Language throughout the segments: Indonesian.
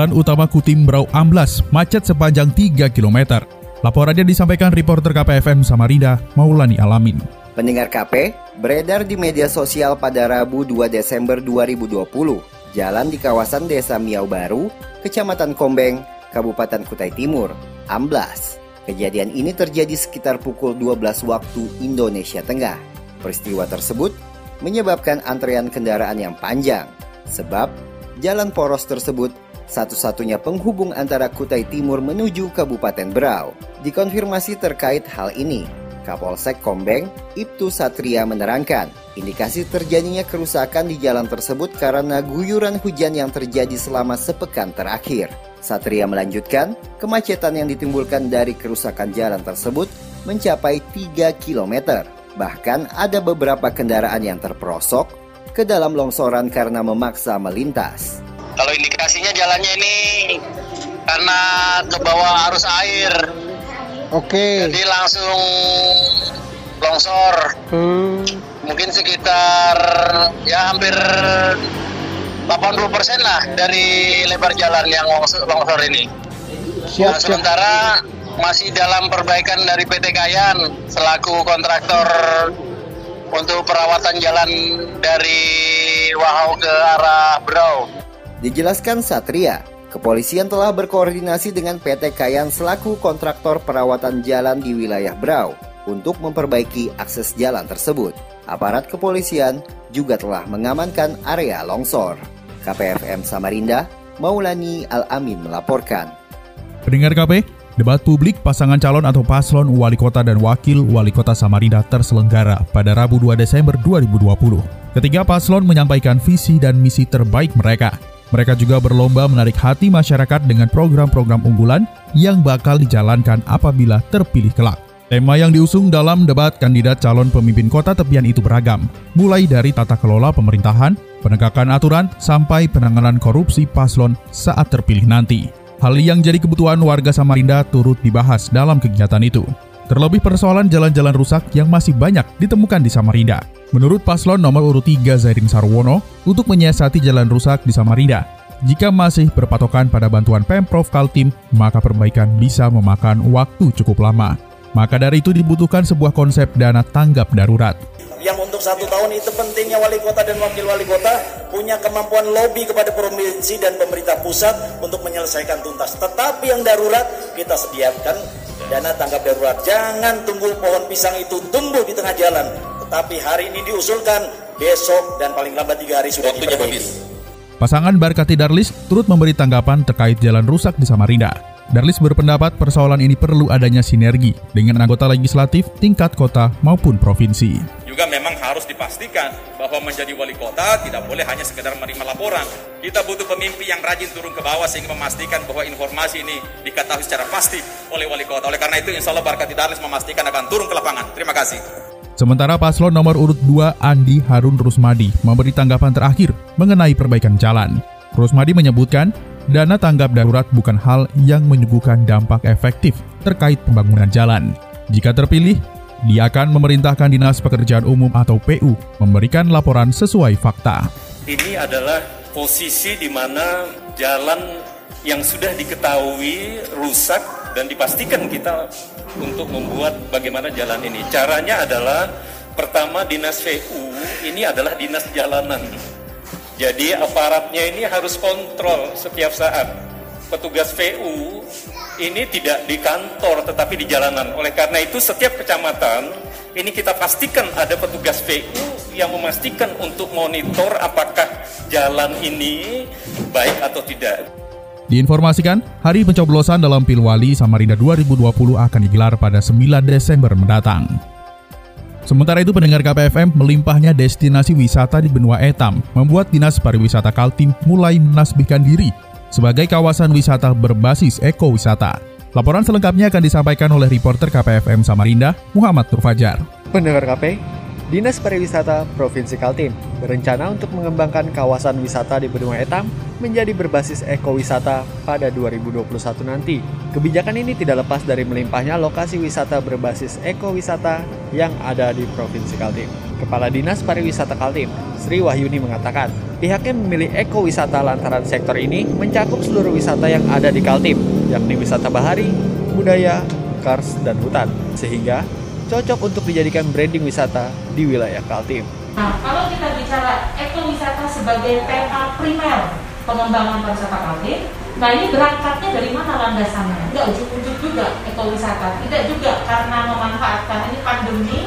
Jalan utama Kutim Brau amblas, macet sepanjang 3 km. Laporannya disampaikan reporter KPFM Samarinda, Maulani Alamin. Pendengar KP, beredar di media sosial pada Rabu 2 Desember 2020. Jalan di kawasan Desa Miau Baru, Kecamatan Kombeng, Kabupaten Kutai Timur, amblas. Kejadian ini terjadi sekitar pukul 12 waktu Indonesia Tengah. Peristiwa tersebut menyebabkan antrean kendaraan yang panjang, sebab jalan poros tersebut satu-satunya penghubung antara Kutai Timur menuju Kabupaten Berau. Dikonfirmasi terkait hal ini, Kapolsek Kombeng, Ibtu Satria menerangkan, indikasi terjadinya kerusakan di jalan tersebut karena guyuran hujan yang terjadi selama sepekan terakhir. Satria melanjutkan, kemacetan yang ditimbulkan dari kerusakan jalan tersebut mencapai 3 km. Bahkan ada beberapa kendaraan yang terperosok ke dalam longsoran karena memaksa melintas. Kalau indikasinya jalannya ini karena ke bawah arus air. Oke. Jadi langsung longsor. Hmm. Mungkin sekitar ya hampir 80 persen lah dari lebar jalan yang longsor, longsor ini. Siap, Nah, siap. sementara masih dalam perbaikan dari PT Kayan selaku kontraktor untuk perawatan jalan dari Wahau ke arah Brau. Dijelaskan Satria, kepolisian telah berkoordinasi dengan PT Kayan selaku kontraktor perawatan jalan di wilayah Brau untuk memperbaiki akses jalan tersebut. Aparat kepolisian juga telah mengamankan area longsor. KPFM Samarinda, Maulani Al-Amin melaporkan. Pendengar KP, debat publik pasangan calon atau paslon wali kota dan wakil wali kota Samarinda terselenggara pada Rabu 2 Desember 2020. Ketiga paslon menyampaikan visi dan misi terbaik mereka. Mereka juga berlomba menarik hati masyarakat dengan program-program unggulan yang bakal dijalankan apabila terpilih kelak. Tema yang diusung dalam debat kandidat calon pemimpin kota tepian itu beragam, mulai dari tata kelola pemerintahan, penegakan aturan, sampai penanganan korupsi paslon saat terpilih nanti. Hal yang jadi kebutuhan warga Samarinda turut dibahas dalam kegiatan itu. Terlebih persoalan jalan-jalan rusak yang masih banyak ditemukan di Samarinda. Menurut paslon nomor urut 3 Zairin Sarwono, untuk menyiasati jalan rusak di Samarinda, jika masih berpatokan pada bantuan Pemprov Kaltim, maka perbaikan bisa memakan waktu cukup lama. Maka dari itu dibutuhkan sebuah konsep dana tanggap darurat. yang untuk satu tahun itu pentingnya wali kota dan wakil wali kota punya kemampuan lobby kepada provinsi dan pemerintah pusat untuk menyelesaikan tuntas. Tetapi yang darurat kita sediakan dana tanggap darurat. Jangan tunggu pohon pisang itu tumbuh di tengah jalan. Tetapi hari ini diusulkan, besok dan paling lambat tiga hari sudah diperbaiki. Pasangan Barkati Darlis turut memberi tanggapan terkait jalan rusak di Samarinda. Darlis berpendapat persoalan ini perlu adanya sinergi dengan anggota legislatif tingkat kota maupun provinsi. juga memang harus dipastikan bahwa menjadi wali kota tidak boleh hanya sekedar menerima laporan. Kita butuh pemimpin yang rajin turun ke bawah sehingga memastikan bahwa informasi ini diketahui secara pasti oleh wali kota. Oleh karena itu insya Allah Barkati Darlis memastikan akan turun ke lapangan. Terima kasih. Sementara paslon nomor urut 2 Andi Harun Rusmadi memberi tanggapan terakhir mengenai perbaikan jalan. Rusmadi menyebutkan, dana tanggap darurat bukan hal yang menyuguhkan dampak efektif terkait pembangunan jalan. Jika terpilih, dia akan memerintahkan Dinas Pekerjaan Umum atau PU memberikan laporan sesuai fakta. Ini adalah posisi di mana jalan yang sudah diketahui rusak dan dipastikan kita untuk membuat bagaimana jalan ini. Caranya adalah pertama dinas VU ini adalah dinas jalanan. Jadi aparatnya ini harus kontrol setiap saat. Petugas VU ini tidak di kantor tetapi di jalanan. Oleh karena itu setiap kecamatan ini kita pastikan ada petugas VU yang memastikan untuk monitor apakah jalan ini baik atau tidak. Diinformasikan, hari pencoblosan dalam Pilwali Samarinda 2020 akan digelar pada 9 Desember mendatang. Sementara itu pendengar KPFM melimpahnya destinasi wisata di benua Etam membuat Dinas Pariwisata Kaltim mulai menasbihkan diri sebagai kawasan wisata berbasis ekowisata. Laporan selengkapnya akan disampaikan oleh reporter KPFM Samarinda, Muhammad Turfajar. Pendengar KP, Dinas Pariwisata Provinsi Kaltim berencana untuk mengembangkan kawasan wisata di Benua Etam menjadi berbasis ekowisata pada 2021 nanti. Kebijakan ini tidak lepas dari melimpahnya lokasi wisata berbasis ekowisata yang ada di Provinsi Kaltim. Kepala Dinas Pariwisata Kaltim, Sri Wahyuni mengatakan, pihaknya memilih ekowisata lantaran sektor ini mencakup seluruh wisata yang ada di Kaltim, yakni wisata bahari, budaya, kars, dan hutan. Sehingga cocok untuk dijadikan branding wisata di wilayah Kaltim. Nah, kalau kita bicara ekowisata sebagai tema primer pengembangan pariwisata Kaltim, nah ini berangkatnya dari mana landasannya? Enggak ujuk-ujuk juga ekowisata, tidak juga karena memanfaatkan ini pandemi,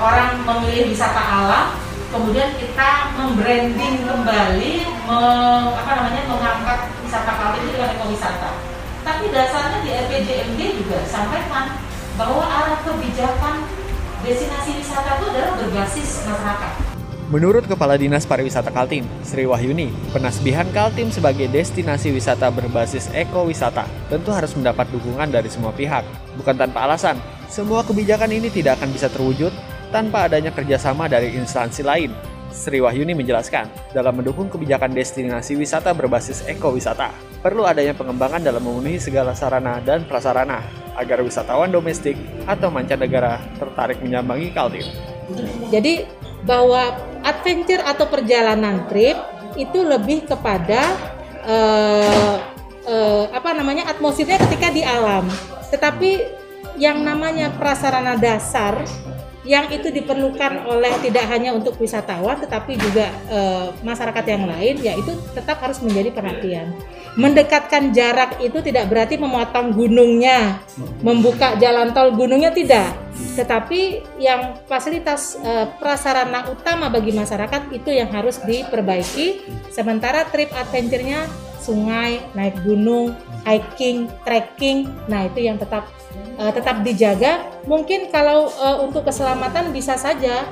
orang memilih wisata alam, kemudian kita membranding kembali, me, apa namanya, mengangkat wisata Kaltim itu dengan ekowisata. Tapi dasarnya di RPJMD juga sampaikan bahwa arah kebijakan destinasi wisata itu adalah berbasis masyarakat. Menurut Kepala Dinas Pariwisata Kaltim, Sri Wahyuni, penasbihan Kaltim sebagai destinasi wisata berbasis ekowisata tentu harus mendapat dukungan dari semua pihak. Bukan tanpa alasan, semua kebijakan ini tidak akan bisa terwujud tanpa adanya kerjasama dari instansi lain. Sri Wahyuni menjelaskan, dalam mendukung kebijakan destinasi wisata berbasis ekowisata, perlu adanya pengembangan dalam memenuhi segala sarana dan prasarana, agar wisatawan domestik atau mancanegara tertarik menyambangi Kaltim. Jadi bahwa adventure atau perjalanan trip itu lebih kepada uh, uh, apa namanya atmosfernya ketika di alam. Tetapi yang namanya prasarana dasar yang itu diperlukan oleh tidak hanya untuk wisatawan tetapi juga e, masyarakat yang lain yaitu tetap harus menjadi perhatian. Mendekatkan jarak itu tidak berarti memotong gunungnya, membuka jalan tol gunungnya tidak. Tetapi yang fasilitas e, prasarana utama bagi masyarakat itu yang harus diperbaiki. Sementara trip adventure-nya sungai, naik gunung, hiking, trekking, nah itu yang tetap uh, tetap dijaga. Mungkin kalau uh, untuk keselamatan bisa saja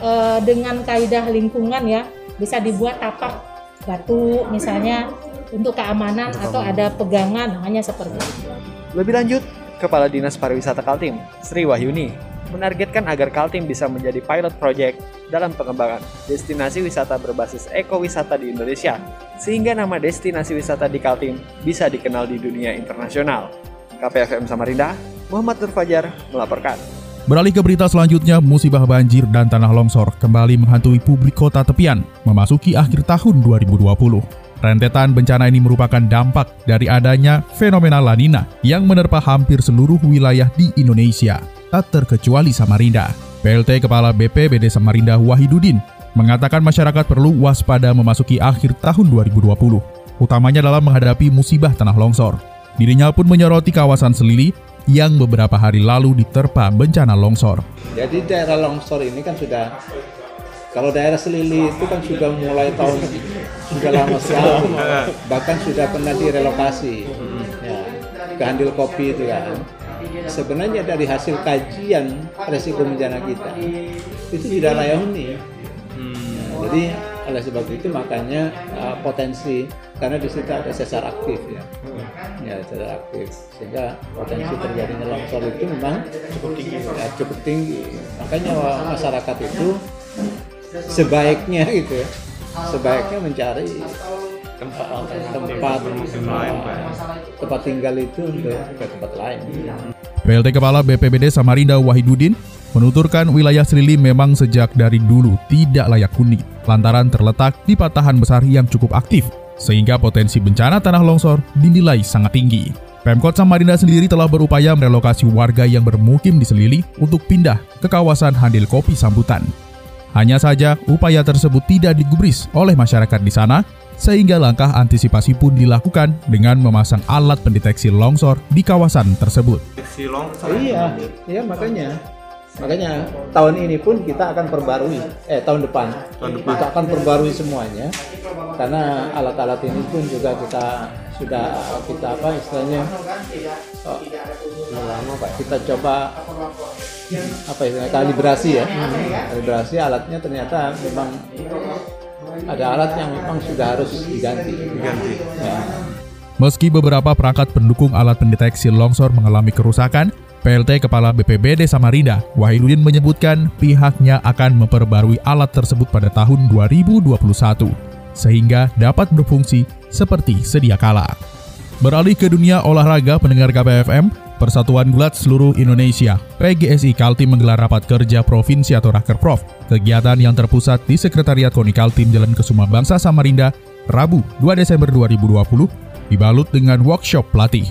uh, dengan kaidah lingkungan ya bisa dibuat tapak batu misalnya untuk keamanan atau ada pegangan hanya seperti itu. Lebih lanjut, Kepala Dinas Pariwisata Kaltim, Sri Wahyuni, menargetkan agar Kaltim bisa menjadi pilot project dalam pengembangan destinasi wisata berbasis ekowisata di Indonesia, sehingga nama destinasi wisata di Kaltim bisa dikenal di dunia internasional. KPFM Samarinda, Muhammad Nur Fajar melaporkan. Beralih ke berita selanjutnya, musibah banjir dan tanah longsor kembali menghantui publik kota tepian memasuki akhir tahun 2020. Rentetan bencana ini merupakan dampak dari adanya fenomena La Nina yang menerpa hampir seluruh wilayah di Indonesia, tak terkecuali Samarinda. PLT Kepala BPBD Samarinda Wahidudin mengatakan masyarakat perlu waspada memasuki akhir tahun 2020, utamanya dalam menghadapi musibah tanah longsor. Dirinya pun menyoroti kawasan Selili yang beberapa hari lalu diterpa bencana longsor. Jadi daerah longsor ini kan sudah kalau daerah Selili itu kan sudah mulai tahun sudah lama sekali, bahkan sudah pernah direlokasi ya, ke Handil Kopi itu kan. Sebenarnya dari hasil kajian resiko bencana kita itu tidak layak huni. Hmm. jadi oleh sebab itu makanya uh, potensi karena di situ ada sesar aktif ya. Ya sesar aktif. Sehingga potensi terjadinya longsor itu memang cukup tinggi. ya, cukup tinggi. Makanya masyarakat itu sebaiknya gitu ya sebaiknya mencari tempat tempat tempat tinggal itu ke tempat lain. PLT Kepala BPBD Samarinda Wahidudin menuturkan wilayah Selili memang sejak dari dulu tidak layak huni lantaran terletak di patahan besar yang cukup aktif sehingga potensi bencana tanah longsor dinilai sangat tinggi. Pemkot Samarinda sendiri telah berupaya merelokasi warga yang bermukim di Selili untuk pindah ke kawasan Handil Kopi Sambutan. Hanya saja upaya tersebut tidak digubris oleh masyarakat di sana sehingga langkah antisipasi pun dilakukan dengan memasang alat pendeteksi longsor di kawasan tersebut. Iya, iya makanya. Makanya tahun ini pun kita akan perbarui, eh tahun depan, tahun depan. kita akan perbarui semuanya karena alat-alat ini pun juga kita sudah kita apa istilahnya oh, lama pak kita coba apa istilahnya kalibrasi ya kalibrasi alatnya ternyata memang ada alat yang memang sudah harus diganti. Diganti. Ya. Meski beberapa perangkat pendukung alat pendeteksi longsor mengalami kerusakan, PLT Kepala BPBD Samarinda, Wahidudin menyebutkan pihaknya akan memperbarui alat tersebut pada tahun 2021, sehingga dapat berfungsi seperti sedia kala. Beralih ke dunia olahraga pendengar KPFM, Persatuan Gulat Seluruh Indonesia, PGSI Kaltim menggelar rapat kerja provinsi atau Rakerprov. Kegiatan yang terpusat di Sekretariat Koni Kaltim Jalan Kesuma Bangsa Samarinda, Rabu 2 Desember 2020, dibalut dengan workshop pelatih.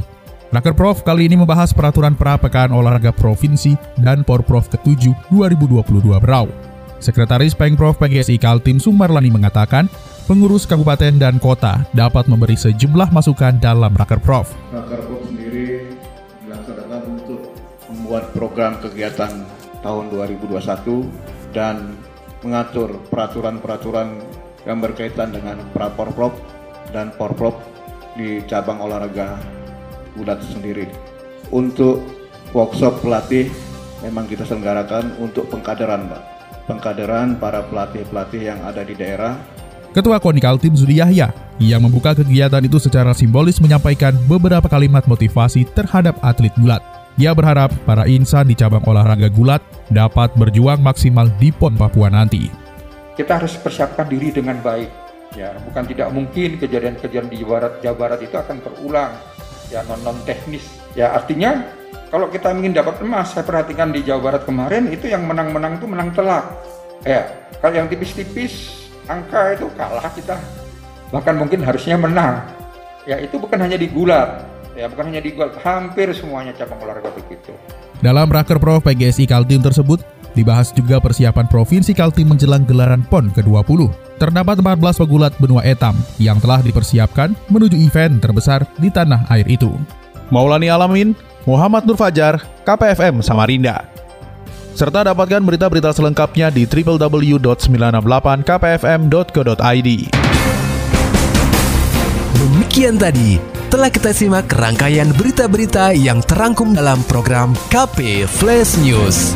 Rakerprov kali ini membahas peraturan prapekaan olahraga provinsi dan Porprov ke-7 2022 Berau. Sekretaris Pengprov PGSI Kaltim Sumarlani mengatakan, pengurus kabupaten dan kota dapat memberi sejumlah masukan dalam Rakerprov. Rakerprov sendiri dilaksanakan untuk membuat program kegiatan tahun 2021 dan mengatur peraturan-peraturan yang berkaitan dengan Praporprov dan Porprov di cabang olahraga gulat sendiri. Untuk workshop pelatih memang kita selenggarakan untuk pengkaderan, Pak. Pengkaderan para pelatih-pelatih yang ada di daerah Ketua KONI Kaltim Zudi Yahya yang membuka kegiatan itu secara simbolis menyampaikan beberapa kalimat motivasi terhadap atlet gulat. Ia berharap para insan di cabang olahraga gulat dapat berjuang maksimal di PON Papua nanti. Kita harus persiapkan diri dengan baik. Ya, bukan tidak mungkin kejadian-kejadian di Jawa Barat, Jawa Barat itu akan terulang. Ya, non non teknis. Ya, artinya kalau kita ingin dapat emas, saya perhatikan di Jawa Barat kemarin itu yang menang-menang itu menang telak. Ya, kalau yang tipis-tipis angka itu kalah kita bahkan mungkin harusnya menang ya itu bukan hanya di gulat ya bukan hanya di gulat hampir semuanya cabang olahraga begitu dalam raker pro PGSI Kaltim tersebut dibahas juga persiapan Provinsi Kaltim menjelang gelaran PON ke-20 terdapat 14 pegulat benua etam yang telah dipersiapkan menuju event terbesar di tanah air itu. Maulani Alamin, Muhammad Nur Fajar, KPFM Samarinda serta dapatkan berita-berita selengkapnya di www.968kpfm.co.id. Demikian tadi telah kita simak rangkaian berita-berita yang terangkum dalam program KP Flash News.